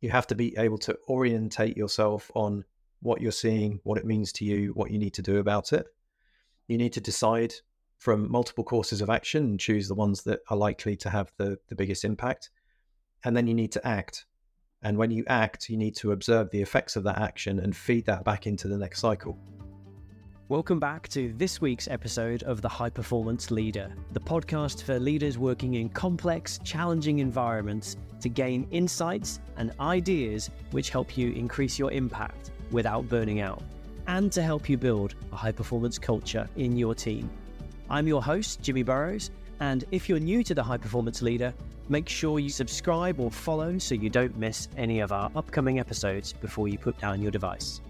you have to be able to orientate yourself on what you're seeing, what it means to you, what you need to do about it. You need to decide from multiple courses of action and choose the ones that are likely to have the, the biggest impact. And then you need to act. And when you act, you need to observe the effects of that action and feed that back into the next cycle. Welcome back to this week's episode of The High Performance Leader, the podcast for leaders working in complex, challenging environments to gain insights and ideas which help you increase your impact without burning out, and to help you build a high performance culture in your team. I'm your host, Jimmy Burrows, and if you're new to The High Performance Leader, make sure you subscribe or follow so you don't miss any of our upcoming episodes before you put down your device.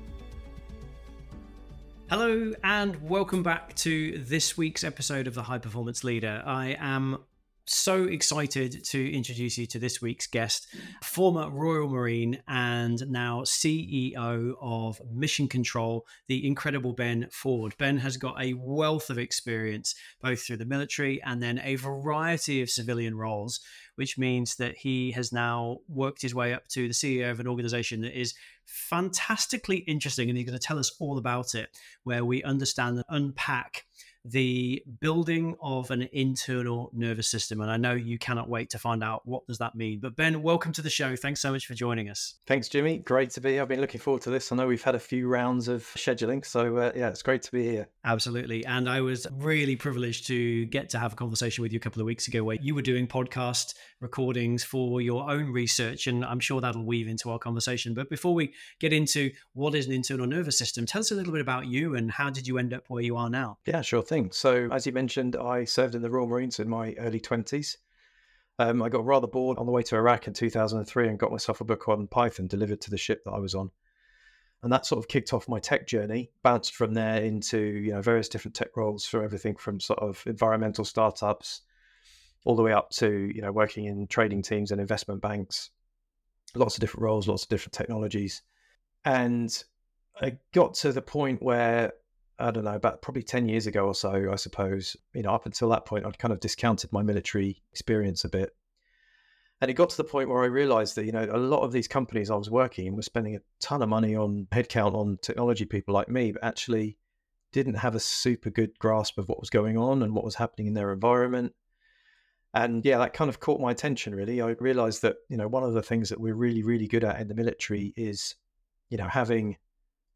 Hello, and welcome back to this week's episode of The High Performance Leader. I am so excited to introduce you to this week's guest, former Royal Marine and now CEO of Mission Control, the incredible Ben Ford. Ben has got a wealth of experience both through the military and then a variety of civilian roles, which means that he has now worked his way up to the CEO of an organization that is fantastically interesting. And he's going to tell us all about it, where we understand and unpack the building of an internal nervous system and i know you cannot wait to find out what does that mean. But ben welcome to the show. Thanks so much for joining us. Thanks jimmy. Great to be here. I've been looking forward to this. I know we've had a few rounds of scheduling so uh, yeah it's great to be here. Absolutely. And i was really privileged to get to have a conversation with you a couple of weeks ago where you were doing podcast recordings for your own research and i'm sure that'll weave into our conversation but before we get into what is an internal nervous system tell us a little bit about you and how did you end up where you are now yeah sure thing. So, as you mentioned, I served in the Royal Marines in my early 20s. Um, I got rather bored on the way to Iraq in 2003 and got myself a book on Python delivered to the ship that I was on. And that sort of kicked off my tech journey, bounced from there into, you know, various different tech roles for everything from sort of environmental startups all the way up to, you know, working in trading teams and investment banks. Lots of different roles, lots of different technologies. And I got to the point where I don't know, about probably 10 years ago or so, I suppose, you know, up until that point, I'd kind of discounted my military experience a bit. And it got to the point where I realized that, you know, a lot of these companies I was working in were spending a ton of money on headcount on technology people like me, but actually didn't have a super good grasp of what was going on and what was happening in their environment. And yeah, that kind of caught my attention really. I realized that, you know, one of the things that we're really, really good at in the military is, you know, having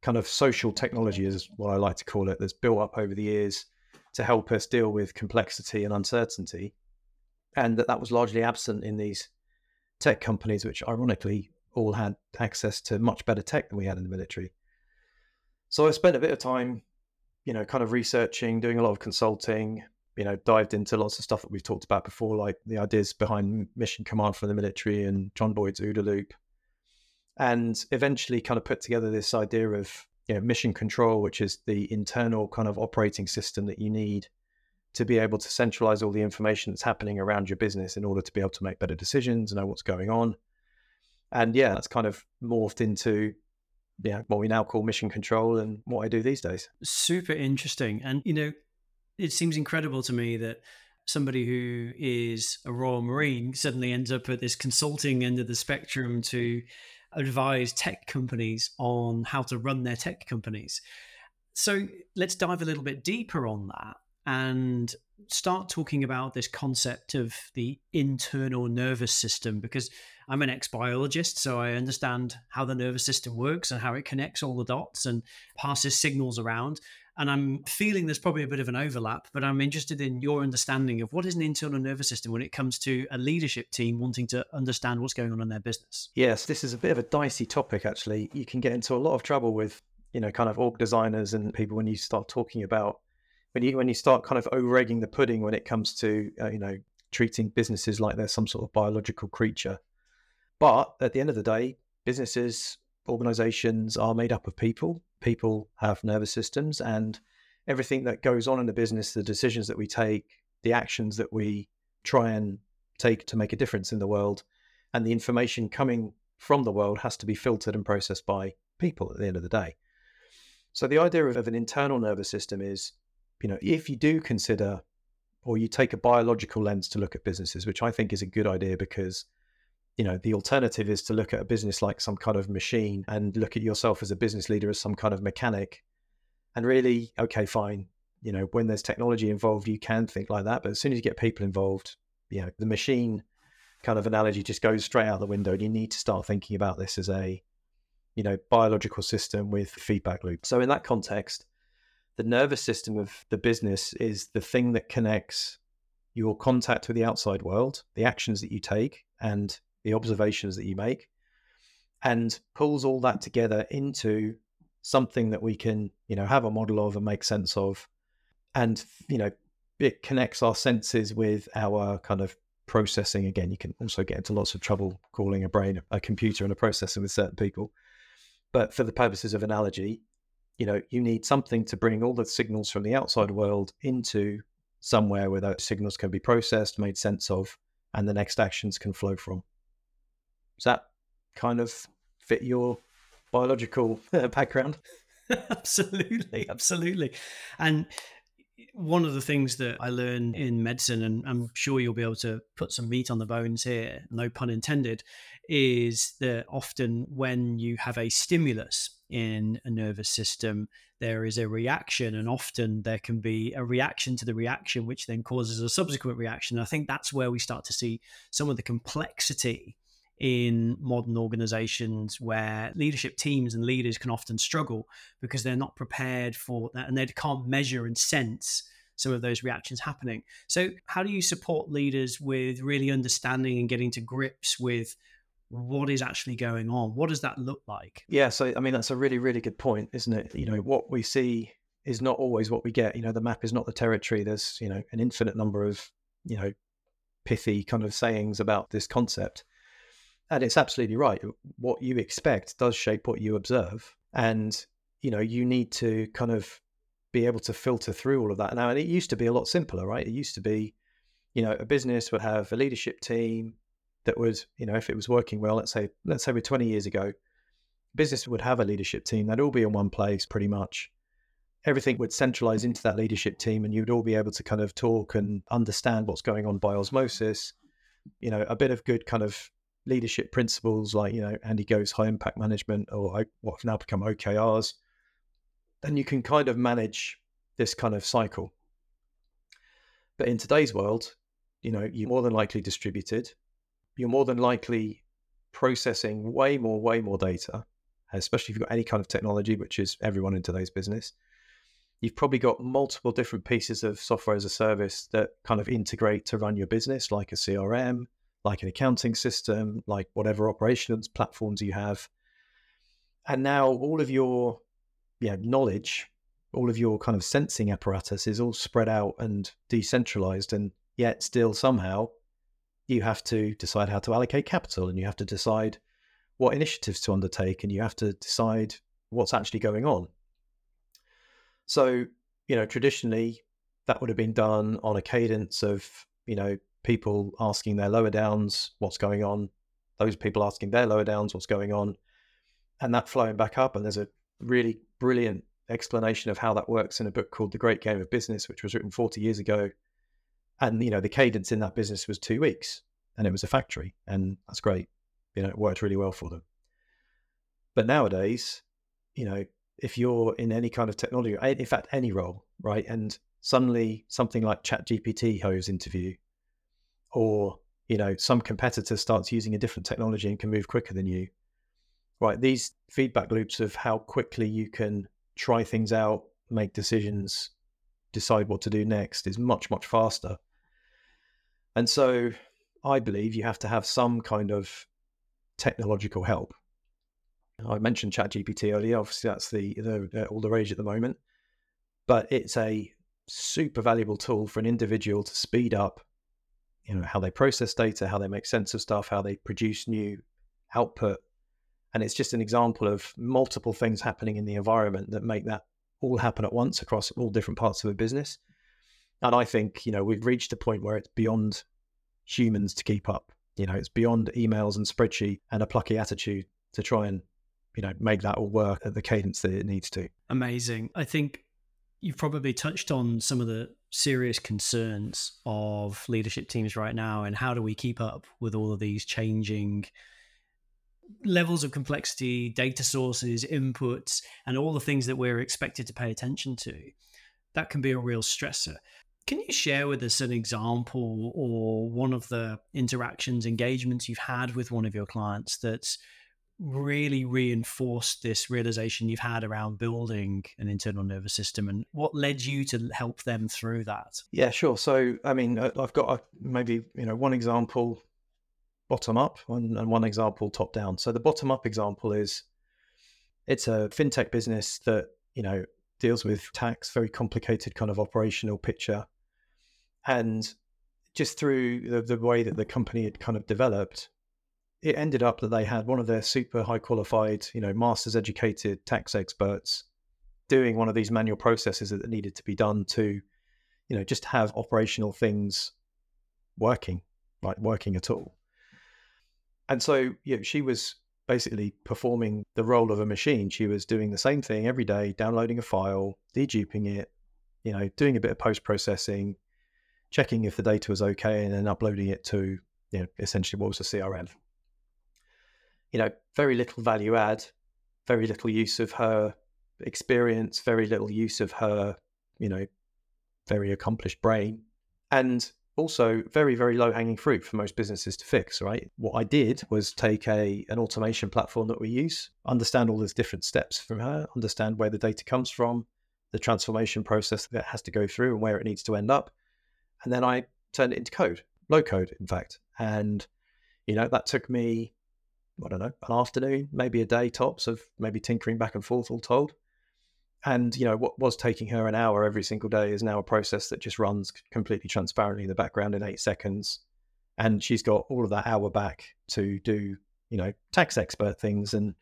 kind of social technology is what I like to call it that's built up over the years to help us deal with complexity and uncertainty and that that was largely absent in these tech companies which ironically all had access to much better tech than we had in the military so i spent a bit of time you know kind of researching doing a lot of consulting you know dived into lots of stuff that we've talked about before like the ideas behind mission command for the military and john boyd's OODA loop and eventually kind of put together this idea of you know, mission control, which is the internal kind of operating system that you need to be able to centralize all the information that's happening around your business in order to be able to make better decisions and know what's going on. And yeah, that's kind of morphed into yeah, what we now call mission control and what I do these days. Super interesting. And you know, it seems incredible to me that somebody who is a Royal Marine suddenly ends up at this consulting end of the spectrum to advise tech companies on how to run their tech companies. So let's dive a little bit deeper on that and start talking about this concept of the internal nervous system because I'm an ex biologist, so I understand how the nervous system works and how it connects all the dots and passes signals around. And I'm feeling there's probably a bit of an overlap, but I'm interested in your understanding of what is an internal nervous system when it comes to a leadership team wanting to understand what's going on in their business. Yes, this is a bit of a dicey topic, actually. You can get into a lot of trouble with, you know, kind of org designers and people when you start talking about when you when you start kind of over egging the pudding when it comes to uh, you know treating businesses like they're some sort of biological creature. But at the end of the day, businesses, organizations are made up of people people have nervous systems and everything that goes on in the business, the decisions that we take, the actions that we try and take to make a difference in the world, and the information coming from the world has to be filtered and processed by people at the end of the day. So the idea of, of an internal nervous system is, you know, if you do consider or you take a biological lens to look at businesses, which I think is a good idea because you know, the alternative is to look at a business like some kind of machine and look at yourself as a business leader as some kind of mechanic. And really, okay, fine. You know, when there's technology involved, you can think like that. But as soon as you get people involved, you know, the machine kind of analogy just goes straight out the window. And you need to start thinking about this as a, you know, biological system with feedback loop. So in that context, the nervous system of the business is the thing that connects your contact with the outside world, the actions that you take, and the observations that you make, and pulls all that together into something that we can, you know, have a model of and make sense of. And, you know, it connects our senses with our kind of processing. Again, you can also get into lots of trouble calling a brain a computer and a processor with certain people. But for the purposes of analogy, you know, you need something to bring all the signals from the outside world into somewhere where those signals can be processed, made sense of, and the next actions can flow from. Does that kind of fit your biological background? absolutely, absolutely. And one of the things that I learned in medicine, and I'm sure you'll be able to put some meat on the bones here, no pun intended, is that often when you have a stimulus in a nervous system, there is a reaction, and often there can be a reaction to the reaction, which then causes a subsequent reaction. I think that's where we start to see some of the complexity in modern organizations where leadership teams and leaders can often struggle because they're not prepared for that and they can't measure and sense some of those reactions happening. So, how do you support leaders with really understanding and getting to grips with what is actually going on? What does that look like? Yeah, so I mean, that's a really, really good point, isn't it? You know, what we see is not always what we get. You know, the map is not the territory. There's, you know, an infinite number of, you know, pithy kind of sayings about this concept. And it's absolutely right. Uh, what you expect does shape what you observe. And, you know, you need to kind of be able to filter through all of that. Now, and it used to be a lot simpler, right? It used to be, you know, a business would have a leadership team that was, you know, if it was working well, let's say, let's say we're 20 years ago, business would have a leadership team. They'd all be in one place pretty much. Everything would centralize into that leadership team and you'd all be able to kind of talk and understand what's going on by osmosis. You know, a bit of good kind of leadership principles like you know Andy Grove's high impact management or what have now become OKRs, then you can kind of manage this kind of cycle. But in today's world, you know, you're more than likely distributed. You're more than likely processing way more, way more data, especially if you've got any kind of technology, which is everyone in today's business. You've probably got multiple different pieces of software as a service that kind of integrate to run your business, like a CRM, like an accounting system, like whatever operations platforms you have. And now all of your yeah, knowledge, all of your kind of sensing apparatus is all spread out and decentralized. And yet still somehow you have to decide how to allocate capital and you have to decide what initiatives to undertake and you have to decide what's actually going on. So, you know, traditionally that would have been done on a cadence of, you know, people asking their lower downs what's going on, those people asking their lower downs what's going on, and that flowing back up. And there's a really brilliant explanation of how that works in a book called The Great Game of Business, which was written 40 years ago. And, you know, the cadence in that business was two weeks and it was a factory. And that's great. You know, it worked really well for them. But nowadays, you know, if you're in any kind of technology, in fact, any role, right? And suddenly something like ChatGPT hose interview or you know some competitor starts using a different technology and can move quicker than you. Right these feedback loops of how quickly you can try things out make decisions decide what to do next is much much faster. And so i believe you have to have some kind of technological help. I mentioned chat gpt earlier obviously that's the, the all the rage at the moment but it's a super valuable tool for an individual to speed up you know how they process data how they make sense of stuff how they produce new output. And it's just an example of multiple things happening in the environment that make that all happen at once across all different parts of a business. And i think you know we've reached a point where it's beyond humans to keep up. You know it's beyond emails and spreadsheet and a plucky attitude to try and you know make that all work at the cadence that it needs to. Amazing. I think you've probably touched on some of the serious concerns of leadership teams right now and how do we keep up with all of these changing levels of complexity data sources inputs and all the things that we're expected to pay attention to? That can be a real stressor. Can you share with us an example or one of the interactions engagements you've had with one of your clients that's really reinforced this realization you've had around building an internal nervous system and what led you to help them through that? Yeah sure. So i mean uh, i've got a, maybe you know one example bottom up and one example top down. So the bottom up example is it's a fintech business that you know deals with tax very complicated kind of operational picture. And just through the, the way that the company had kind of developed it ended up that they had one of their super high qualified, you know, masters educated tax experts doing one of these manual processes that needed to be done to, you know, just have operational things working, like working at all. And so, you know, she was basically performing the role of a machine. She was doing the same thing every day, downloading a file, deduping it, you know, doing a bit of post processing, checking if the data was okay, and then uploading it to, you know, essentially what was a CRM you know, very little value add, very little use of her experience, very little use of her, you know, very accomplished brain, and also very very low hanging fruit for most businesses to fix right? What i did was take a an automation platform that we use understand all those different steps from her understand where the data comes from the transformation process that has to go through and where it needs to end up and then i turned it into code low code in fact and you know that took me I don't know, an afternoon, maybe a day tops of maybe tinkering back and forth, all told. And you know what was taking her an hour every single day is now a process that just runs completely transparently in the background in eight seconds, and she's got all of that hour back to do you know tax expert things and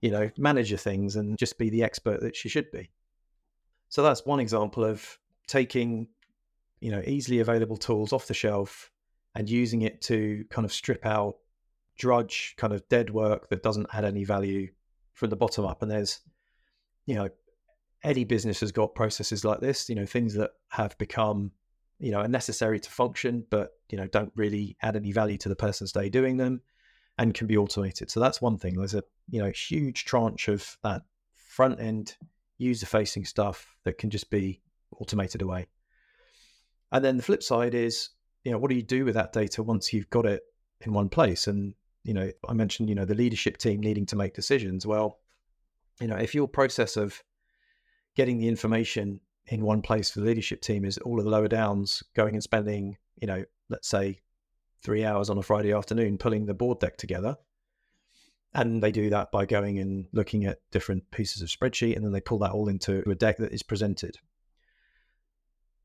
you know manager things and just be the expert that she should be. So that's one example of taking you know easily available tools off the shelf and using it to kind of strip out drudge kind of dead work that doesn't add any value from the bottom up. And there's, you know, any business has got processes like this, you know, things that have become, you know, necessary to function, but, you know, don't really add any value to the person's day doing them and can be automated. So that's one thing. There's a, you know, huge tranche of that front end user facing stuff that can just be automated away. And then the flip side is, you know, what do you do with that data once you've got it in one place? And you know, I mentioned, you know, the leadership team needing to make decisions. Well, you know, if your process of getting the information in one place for the leadership team is all of the lower downs going and spending, you know, let's say three hours on a Friday afternoon pulling the board deck together. And they do that by going and looking at different pieces of spreadsheet and then they pull that all into a deck that is presented.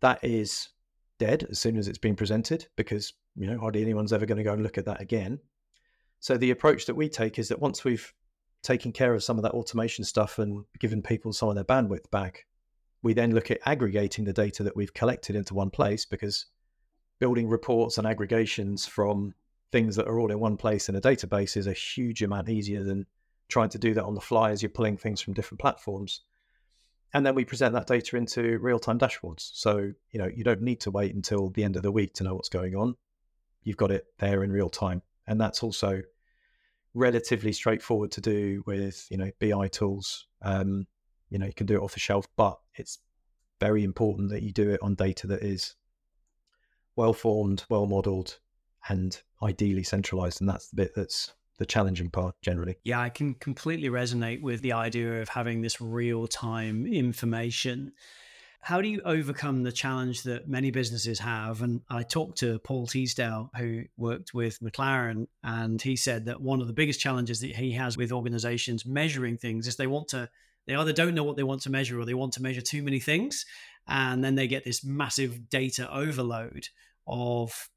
That is dead as soon as it's been presented because, you know, hardly anyone's ever going to go and look at that again. So the approach that we take is that once we've taken care of some of that automation stuff and given people some of their bandwidth back, we then look at aggregating the data that we've collected into one place because building reports and aggregations from things that are all in one place in a database is a huge amount easier than trying to do that on the fly as you're pulling things from different platforms. And then we present that data into real-time dashboards. So, you know, you don't need to wait until the end of the week to know what's going on. You've got it there in real time and that's also relatively straightforward to do with you know BI tools. Um, you know, you can do it off the shelf, but it's very important that you do it on data that is well formed, well modeled, and ideally centralized. And that's the bit that's the challenging part generally. Yeah, I can completely resonate with the idea of having this real time information how do you overcome the challenge that many businesses have? And I talked to Paul Teasdale, who worked with McLaren, and he said that one of the biggest challenges that he has with organizations measuring things is they want to, they either don't know what they want to measure or they want to measure too many things. And then they get this massive data overload of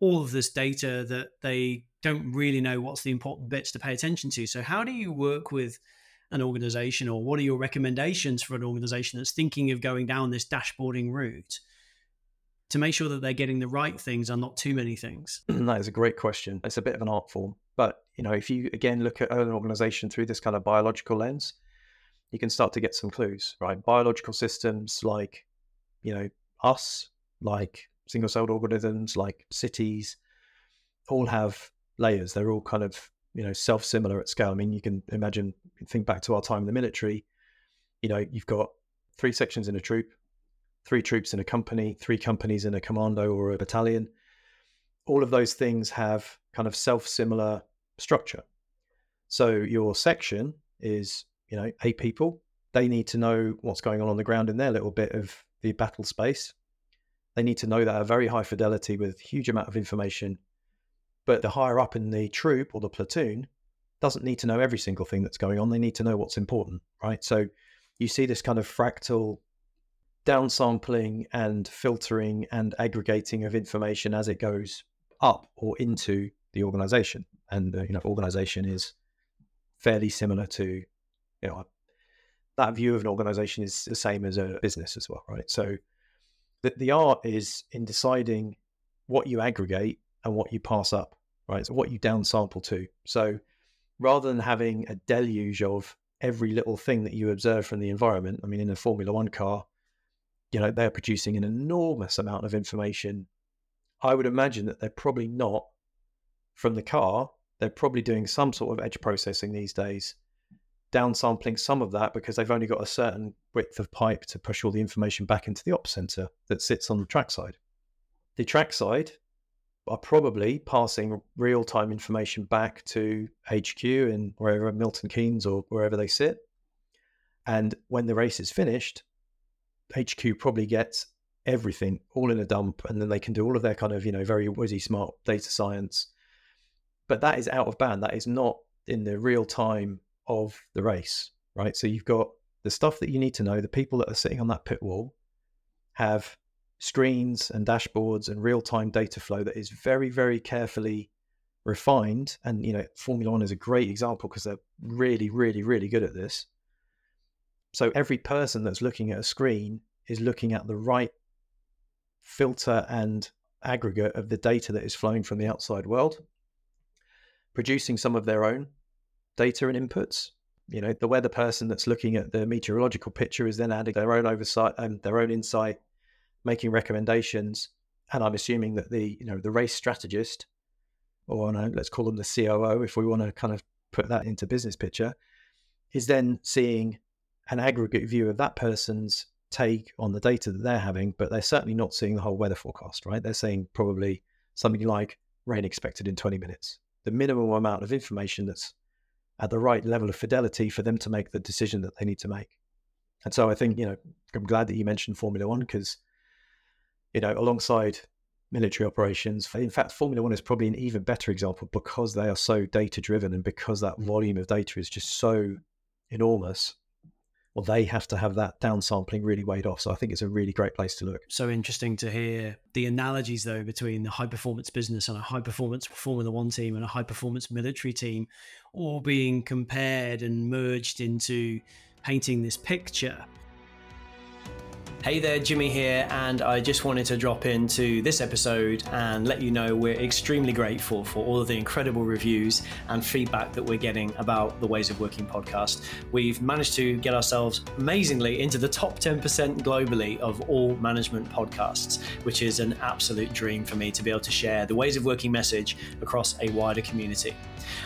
all of this data that they don't really know what's the important bits to pay attention to. So, how do you work with an organization or what are your recommendations for an organization that's thinking of going down this dashboarding route to make sure that they're getting the right things and not too many things? That is a great question. It's a bit of an art form but you know if you again look at an organization through this kind of biological lens you can start to get some clues right? Biological systems like you know us like single celled organisms, like cities, all have layers. They're all kind of, you know, self similar at scale. I mean, you can imagine, think back to our time in the military, you know, you've got three sections in a troop, three troops in a company, three companies in a commando or a battalion. All of those things have kind of self similar structure. So your section is, you know, eight people. They need to know what's going on on the ground in their little bit of the battle space. They need to know that at very high fidelity with huge amount of information. But the higher up in the troop or the platoon doesn't need to know every single thing that's going on. They need to know what's important, right? So you see this kind of fractal downsampling and filtering and aggregating of information as it goes up or into the organization. And uh, you know, organization is fairly similar to, you know, that view of an organization is the same as a business as well, right? So the, the art is in deciding what you aggregate and what you pass up, right? So what you downsample to. So rather than having a deluge of every little thing that you observe from the environment, I mean, in a Formula One car, you know, they're producing an enormous amount of information. I would imagine that they're probably not from the car. They're probably doing some sort of edge processing these days, downsampling some of that because they've only got a certain width of pipe to push all the information back into the ops center that sits on the track side. The track side are probably passing real time information back to HQ in wherever Milton Keynes or wherever they sit. And when the race is finished, HQ probably gets everything all in a dump, and then they can do all of their kind of you know very wizzy smart data science. But that is out of band. That is not in the real time of the race, right? So you've got the stuff that you need to know. The people that are sitting on that pit wall have screens and dashboards and real time data flow that is very very carefully refined. And you know, Formula One is a great example because they're really really really good at this so every person that's looking at a screen is looking at the right filter and aggregate of the data that is flowing from the outside world, producing some of their own data and inputs. You know, the weather person that's looking at the meteorological picture is then adding their own oversight and their own insight, making recommendations. And I'm assuming that the, you know, the race strategist, or no, let's call them the COO, if we want to kind of put that into business picture, is then seeing an aggregate view of that person's take on the data that they're having, but they're certainly not seeing the whole weather forecast, right? They're saying probably something like rain expected in 20 minutes, the minimum amount of information that's at the right level of fidelity for them to make the decision that they need to make. And so I think, you know, I'm glad that you mentioned Formula One because, you know, alongside military operations, in fact, Formula One is probably an even better example because they are so data driven and because that mm. volume of data is just so enormous well, they have to have that downsampling really weighed off. So I think it's a really great place to look. So interesting to hear the analogies, though, between the high performance business and a high performance Formula One team and a high performance military team, all being compared and merged into painting this picture. Hey there, Jimmy here, and I just wanted to drop into this episode and let you know we're extremely grateful for all of the incredible reviews and feedback that we're getting about the Ways of Working podcast. We've managed to get ourselves amazingly into the top 10% globally of all management podcasts, which is an absolute dream for me to be able to share the Ways of Working message across a wider community.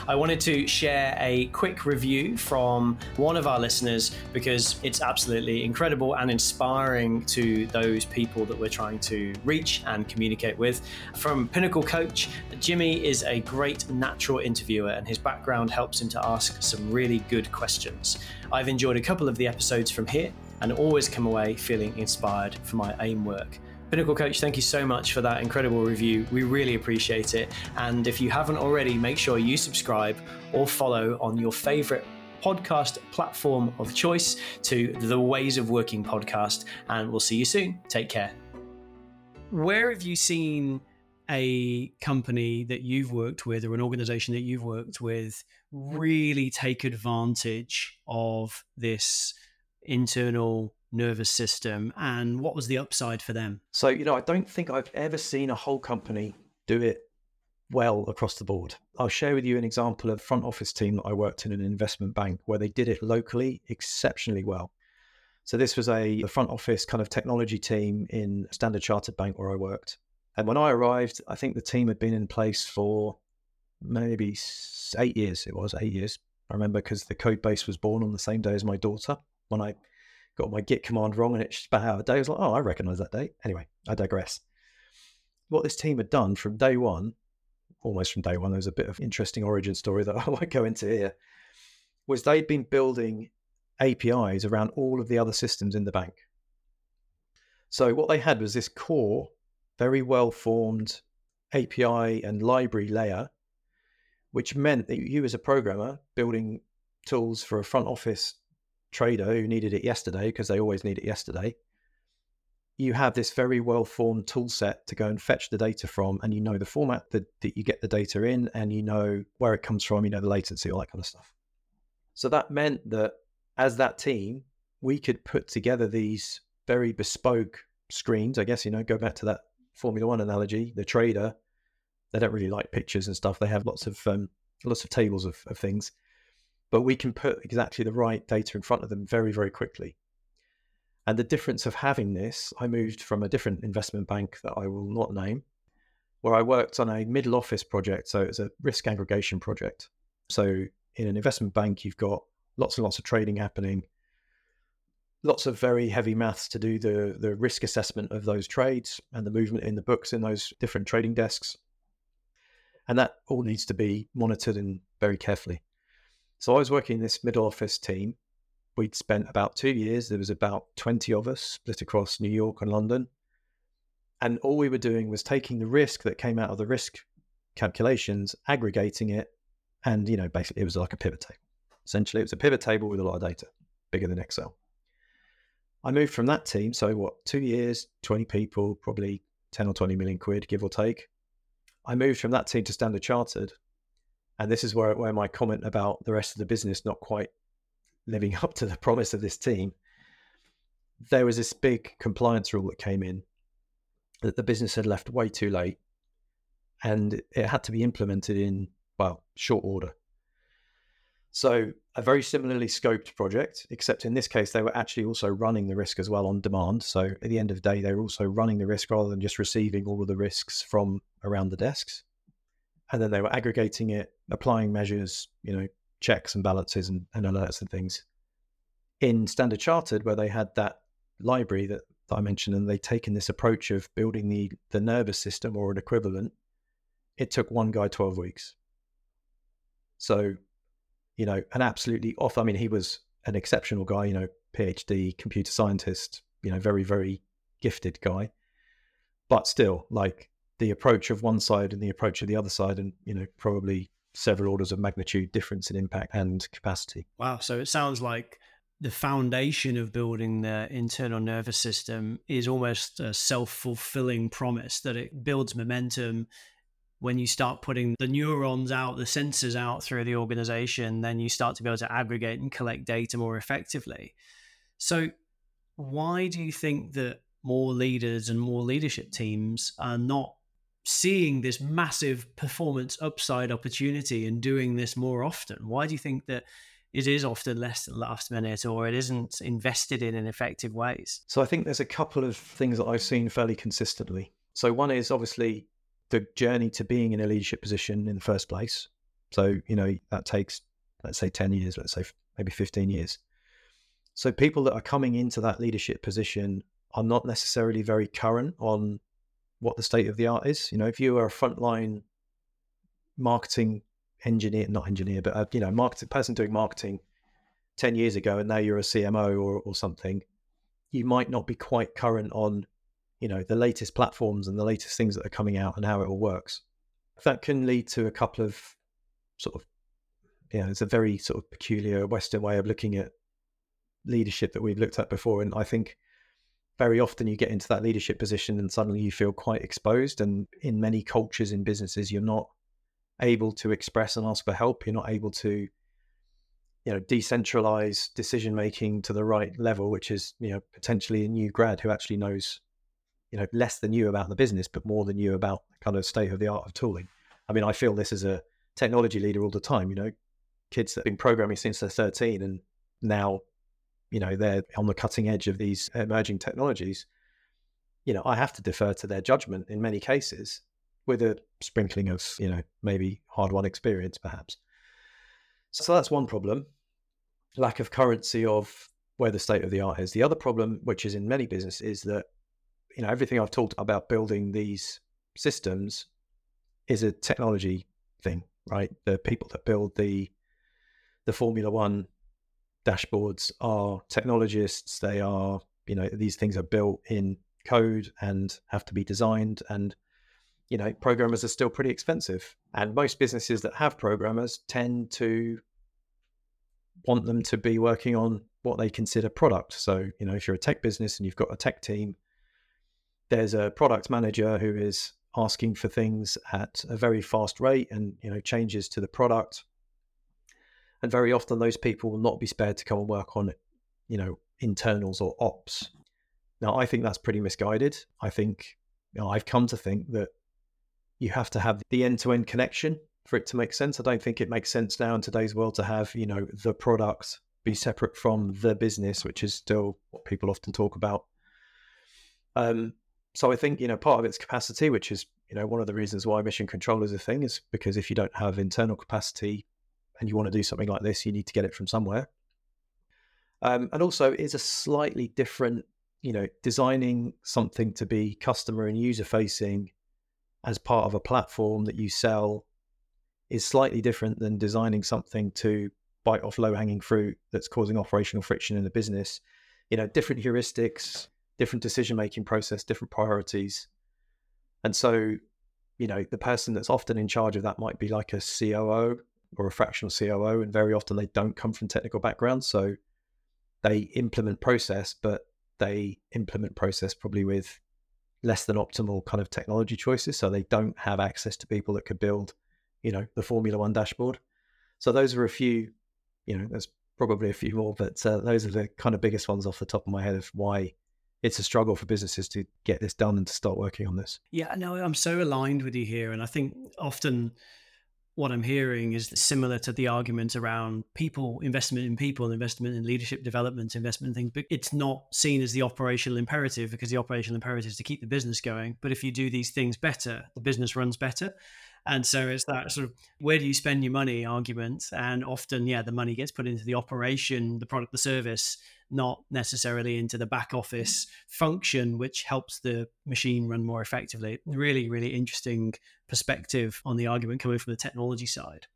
I wanted to share a quick review from one of our listeners because it's absolutely incredible and inspiring to those people that we're trying to reach and communicate with. From Pinnacle Coach, Jimmy is a great natural interviewer and his background helps him to ask some really good questions. I've enjoyed a couple of the episodes from here and always come away feeling inspired for my AIM work. Pinnacle Coach, thank you so much for that incredible review. We really appreciate it. And if you haven't already, make sure you subscribe or follow on your favorite podcast platform of choice to the Ways of Working podcast. And we'll see you soon. Take care. Where have you seen a company that you've worked with or an organization that you've worked with really take advantage of this internal nervous system and what was the upside for them? So, you know, I don't think I've ever seen a whole company do it well across the board. I'll share with you an example of front office team that I worked in an investment bank where they did it locally exceptionally well. So this was a the front office kind of technology team in Standard Chartered Bank where I worked. And when I arrived, I think the team had been in place for maybe eight years. It was eight years. I remember because the code base was born on the same day as my daughter. When I got my Git command wrong and it spat out a day, I was like, oh, I recognize that date. Anyway, I digress. What this team had done from day one, almost from day one, there's a bit of interesting origin story that I won't go into here, was they'd been building APIs around all of the other systems in the bank. So what they had was this core, very well formed API and library layer, which meant that you as a programmer building tools for a front office trader who needed it yesterday, because they always need it yesterday, you have this very well formed tool set to go and fetch the data from, and you know the format that, that you get the data in, and you know where it comes from, you know the latency, all that kind of stuff. So that meant that as that team, we could put together these very bespoke screens. I guess, you know, go back to that Formula One analogy, the trader, they don't really like pictures and stuff. They have lots of um, lots of tables of, of things, but we can put exactly the right data in front of them very, very quickly. And the difference of having this, I moved from a different investment bank that I will not name, where I worked on a middle office project. So it was a risk aggregation project. So in an investment bank, you've got lots and lots of trading happening, lots of very heavy maths to do the the risk assessment of those trades and the movement in the books in those different trading desks. And that all needs to be monitored and very carefully. So I was working in this middle office team. We'd spent about two years. There was about 20 of us split across New York and London. And all we were doing was taking the risk that came out of the risk calculations, aggregating it, and you know, basically it was like a pivot table. Essentially, it was a pivot table with a lot of data, bigger than Excel. I moved from that team, so what, two years, 20 people, probably 10 or 20 million quid, give or take. I moved from that team to Standard Chartered. And this is where, where my comment about the rest of the business not quite living up to the promise of this team. There was this big compliance rule that came in that the business had left way too late and it had to be implemented in, well, short order. So a very similarly scoped project, except in this case, they were actually also running the risk as well on demand. So at the end of the day, they were also running the risk rather than just receiving all of the risks from around the desks. And then they were aggregating it, applying measures, you know, checks and balances and, and alerts and things. In Standard Chartered, where they had that library that, that I mentioned, and they'd taken this approach of building the the nervous system or an equivalent, it took one guy 12 weeks. So you know, an absolutely off. I mean, he was an exceptional guy, you know, PhD, computer scientist, you know, very, very gifted guy. But still, like the approach of one side and the approach of the other side, and, you know, probably several orders of magnitude difference in impact and capacity. Wow. So it sounds like the foundation of building the internal nervous system is almost a self fulfilling promise that it builds momentum, when you start putting the neurons out, the sensors out through the organization, then you start to be able to aggregate and collect data more effectively. So, why do you think that more leaders and more leadership teams are not seeing this massive performance upside opportunity and doing this more often? Why do you think that it is often less than last minute or it isn't invested in in effective ways? So, I think there's a couple of things that I've seen fairly consistently. So, one is obviously the journey to being in a leadership position in the first place. So, you know, that takes, let's say, 10 years, let's say maybe 15 years. So, people that are coming into that leadership position are not necessarily very current on what the state of the art is. You know, if you are a frontline marketing engineer, not engineer, but a, you know, marketing person doing marketing 10 years ago and now you're a CMO or, or something, you might not be quite current on you know the latest platforms and the latest things that are coming out and how it all works that can lead to a couple of sort of you know it's a very sort of peculiar western way of looking at leadership that we've looked at before and i think very often you get into that leadership position and suddenly you feel quite exposed and in many cultures in businesses you're not able to express and ask for help you're not able to you know decentralize decision making to the right level which is you know potentially a new grad who actually knows you know less than you about the business, but more than you about kind of state of the art of tooling. I mean, I feel this as a technology leader all the time. You know, kids that have been programming since they're 13 and now you know, they're on the cutting edge of these emerging technologies, you know, I have to defer to their judgment in many cases with a sprinkling of, you know, maybe hard won experience perhaps. So that's one problem lack of currency of where the state of the art is. The other problem, which is in many businesses, is that you know everything I've talked about building these systems is a technology thing, right? The people that build the the Formula One dashboards are technologists. They are, you know, these things are built in code and have to be designed and you know programmers are still pretty expensive and most businesses that have programmers tend to want them to be working on what they consider product. So, you know, if you're a tech business and you've got a tech team, there's a product manager who is asking for things at a very fast rate and, you know, changes to the product. And very often those people will not be spared to come and work on, you know, internals or ops. Now, I think that's pretty misguided. I think, you know, I've come to think that you have to have the end to end connection for it to make sense. I don't think it makes sense now in today's world to have, you know, the product be separate from the business, which is still what people often talk about. Um, so I think, you know, part of its capacity, which is, you know, one of the reasons why mission control is a thing, is because if you don't have internal capacity and you want to do something like this, you need to get it from somewhere. Um, and also is a slightly different, you know, designing something to be customer and user facing as part of a platform that you sell is slightly different than designing something to bite off low hanging fruit that's causing operational friction in the business. You know, different heuristics, different decision making process, different priorities. And so, you know, the person that's often in charge of that might be like a COO or a fractional COO. And very often they don't come from technical backgrounds. So they implement process, but they implement process probably with less than optimal kind of technology choices. So they don't have access to people that could build you know, the Formula One dashboard. So those are a few, you know, there's probably a few more, but uh, those are the kind of biggest ones off the top of my head of why it's a struggle for businesses to get this done and to start working on this. Yeah, no, I'm so aligned with you here. And I think often what I'm hearing is similar to the argument around people, investment in people, investment in leadership development, investment in things. But it's not seen as the operational imperative because the operational imperative is to keep the business going. But if you do these things better, the business runs better. And so it's that sort of where do you spend your money argument. And often, yeah, the money gets put into the operation, the product, the service, not necessarily into the back office function, which helps the machine run more effectively. Really, really interesting perspective on the argument coming from the technology side.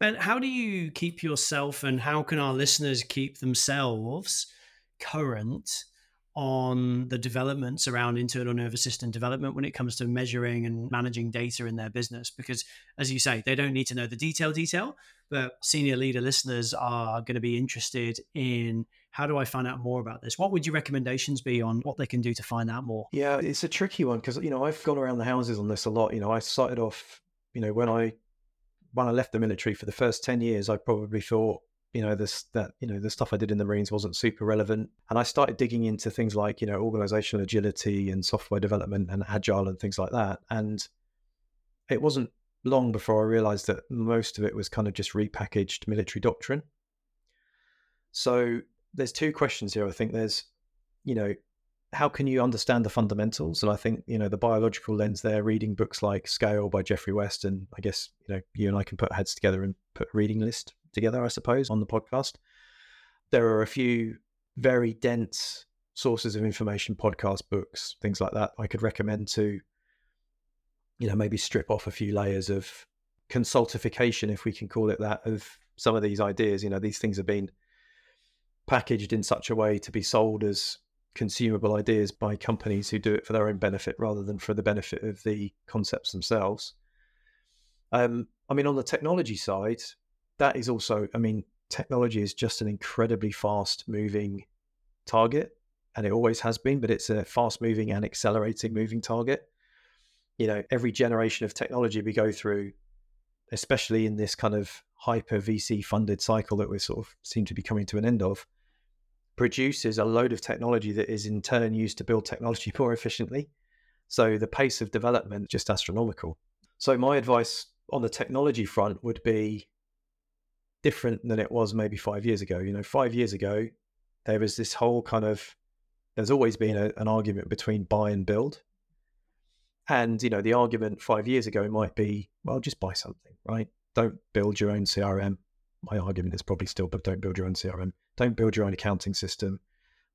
Ben, how do you keep yourself and how can our listeners keep themselves current on the developments around internal nervous system development when it comes to measuring and managing data in their business because as you say they don't need to know the detail detail but senior leader listeners are going to be interested in how do i find out more about this? What would your recommendations be on what they can do to find out more? Yeah it's a tricky one because you know i've gone around the houses on this a lot. You know i started off you know when i when i left the military for the first 10 years i probably thought you know this that you know the stuff i did in the marines wasn't super relevant. And i started digging into things like you know organizational agility and software development and agile and things like that. And it wasn't long before i realized that most of it was kind of just repackaged military doctrine. So there's two questions here i think. There's you know how can you understand the fundamentals and i think you know the biological lens there reading books like scale by Geoffrey west and i guess you know you and i can put heads together and put a reading list together, I suppose, on the podcast. There are a few very dense sources of information, podcast, books, things like that I could recommend to, you know, maybe strip off a few layers of consultification, if we can call it that, of some of these ideas. You know, these things have been packaged in such a way to be sold as consumable ideas by companies who do it for their own benefit rather than for the benefit of the concepts themselves. Um, I mean, on the technology side, that is also, I mean, technology is just an incredibly fast moving target and it always has been, but it's a fast moving and accelerating moving target. You know, every generation of technology we go through, especially in this kind of hyper VC funded cycle that we sort of seem to be coming to an end of, produces a load of technology that is in turn used to build technology more efficiently. So the pace of development is just astronomical. So my advice on the technology front would be different than it was maybe five years ago. You know, five years ago, there was this whole kind of there's always been a, an argument between buy and build. And you know, the argument five years ago might be, well, just buy something, right? Don't build your own CRM. My argument is probably still, but don't build your own CRM. Don't build your own accounting system.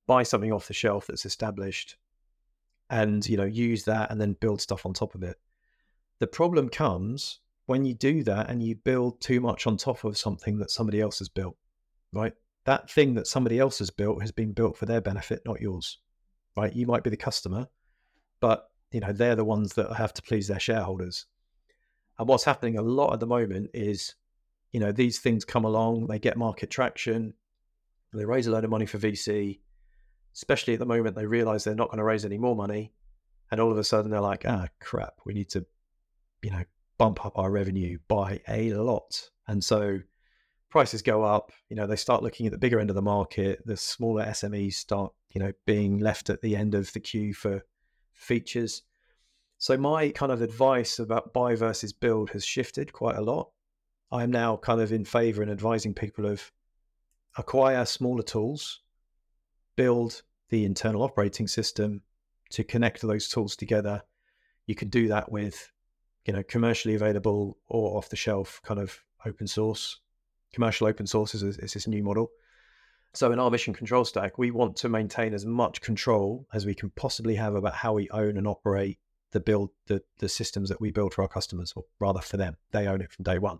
Buy something off the shelf that's established, and you know, use that, and then build stuff on top of it. The problem comes when you do that and you build too much on top of something that somebody else has built, right? That thing that somebody else has built has been built for their benefit, not yours, right? You might be the customer, but you know they're the ones that have to please their shareholders. And what's happening a lot at the moment is, you know, these things come along, they get market traction, they raise a load of money for VC, especially at the moment they realize they're not going to raise any more money, and all of a sudden they're like, ah, crap, we need to, you know, bump up our revenue by a lot. And so prices go up, you know, they start looking at the bigger end of the market, the smaller SMEs start, you know, being left at the end of the queue for features. So my kind of advice about buy versus build has shifted quite a lot. I'm now kind of in favor and advising people of acquire smaller tools, build the internal operating system to connect those tools together. You can do that with you know, commercially available or off the shelf kind of open source. Commercial open source is, is this new model. So in our mission control stack, we want to maintain as much control as we can possibly have about how we own and operate the build the, the systems that we build for our customers, or rather for them. They own it from day one.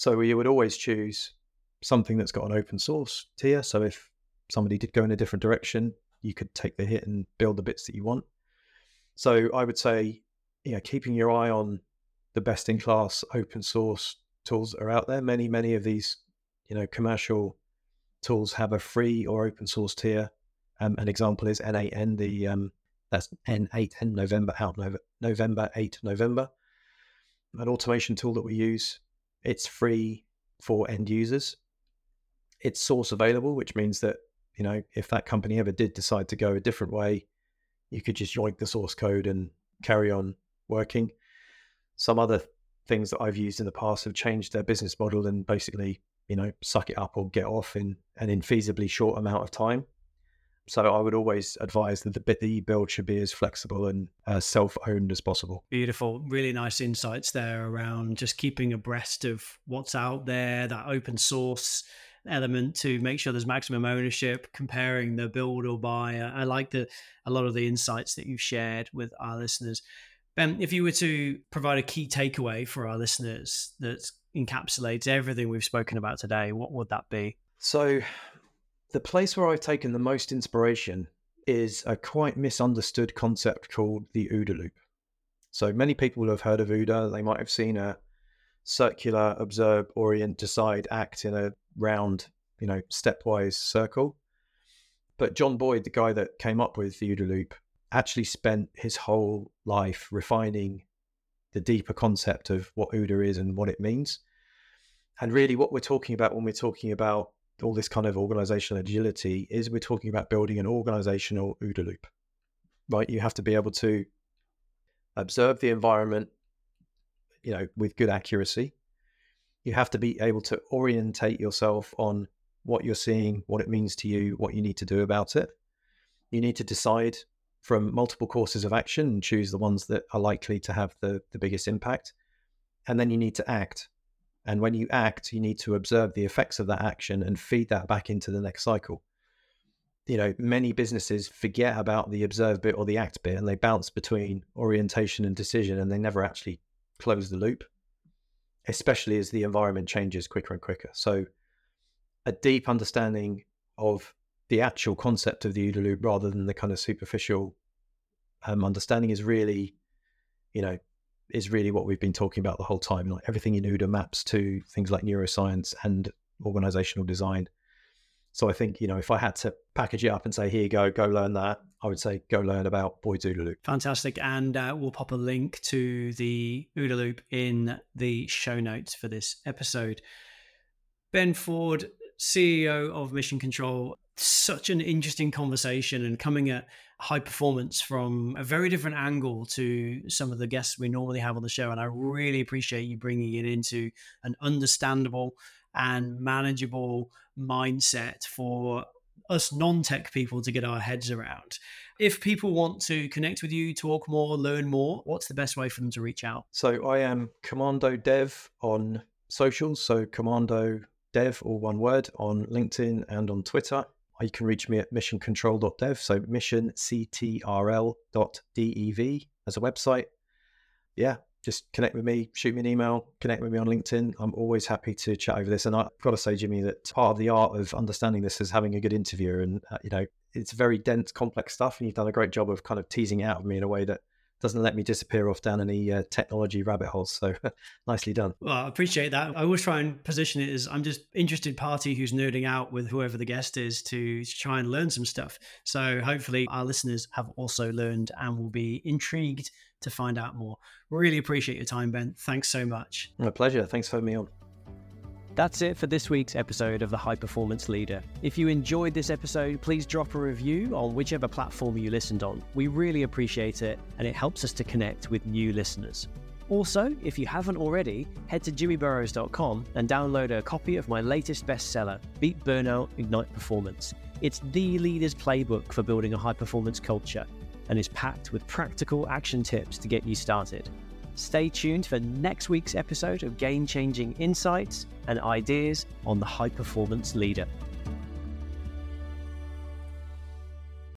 So you would always choose something that's got an open source tier. So if somebody did go in a different direction, you could take the hit and build the bits that you want. So I would say you know, keeping your eye on the best in class open source tools that are out there. Many, many of these, you know, commercial tools have a free or open source tier. Um, an example is N8N, the um, that's N8N November out November 8 November, an automation tool that we use. It's free for end users. It's source available, which means that you know if that company ever did decide to go a different way, you could just yoink the source code and carry on working. Some other things that I've used in the past have changed their business model and basically, you know, suck it up or get off in an infeasibly short amount of time. So I would always advise that the bit that you build should be as flexible and as self-owned as possible. Beautiful, really nice insights there around just keeping abreast of what's out there, that open source element to make sure there's maximum ownership, comparing the build or buy. I like the a lot of the insights that you've shared with our listeners. Ben, if you were to provide a key takeaway for our listeners that encapsulates everything we've spoken about today, what would that be? So, the place where I've taken the most inspiration is a quite misunderstood concept called the OODA loop. So, many people have heard of OODA. They might have seen a circular, observe, orient, decide, act in a round, you know, stepwise circle. But John Boyd, the guy that came up with the OODA loop, actually spent his whole life refining the deeper concept of what OODA is and what it means. And really, what we're talking about when we're talking about all this kind of organizational agility is we're talking about building an organizational OODA loop, right? You have to be able to observe the environment, you know, with good accuracy. You have to be able to orientate yourself on what you're seeing, what it means to you, what you need to do about it. You need to decide from multiple courses of action and choose the ones that are likely to have the, the biggest impact. And then you need to act. And when you act, you need to observe the effects of that action and feed that back into the next cycle. You know, many businesses forget about the observe bit or the act bit and they bounce between orientation and decision and they never actually close the loop, especially as the environment changes quicker and quicker. So, a deep understanding of the actual concept of the OODA loop rather than the kind of superficial um, understanding is really, you know, is really what we've been talking about the whole time. Like everything in OODA maps to things like neuroscience and organizational design. So I think, you know, if I had to package it up and say, here you go, go learn that, I would say go learn about Boyd's OODA loop. Fantastic. And uh, we'll pop a link to the OODA loop in the show notes for this episode. Ben Ford, CEO of Mission Control, such an interesting conversation and coming at high performance from a very different angle to some of the guests we normally have on the show. And I really appreciate you bringing it into an understandable and manageable mindset for us non tech people to get our heads around. If people want to connect with you, talk more, learn more, what's the best way for them to reach out? So I am Commando Dev on socials. So Commando Dev, all one word, on LinkedIn and on Twitter. You can reach me at missioncontrol.dev. So missionctrl.dev as a website. Yeah, just connect with me, shoot me an email, connect with me on LinkedIn. I'm always happy to chat over this. And I've got to say, Jimmy, that part of the art of understanding this is having a good interviewer. And, uh, you know, it's very dense, complex stuff. And you've done a great job of kind of teasing it out of me in a way that doesn't let me disappear off down any uh, technology rabbit holes. So nicely done. Well, I appreciate that. I always try and position it as I'm just interested party who's nerding out with whoever the guest is to try and learn some stuff. So hopefully our listeners have also learned and will be intrigued to find out more. Really appreciate your time, Ben. Thanks so much. My pleasure. Thanks for having me on. That's it for this week's episode of The High Performance Leader. If you enjoyed this episode, please drop a review on whichever platform you listened on. We really appreciate it, and it helps us to connect with new listeners. Also, if you haven't already, head to jimmyburroughs.com and download a copy of my latest bestseller, Beat Burnout, Ignite Performance. It's the leader's playbook for building a high performance culture and is packed with practical action tips to get you started. Stay tuned for next week's episode of game changing insights and ideas on the high performance leader.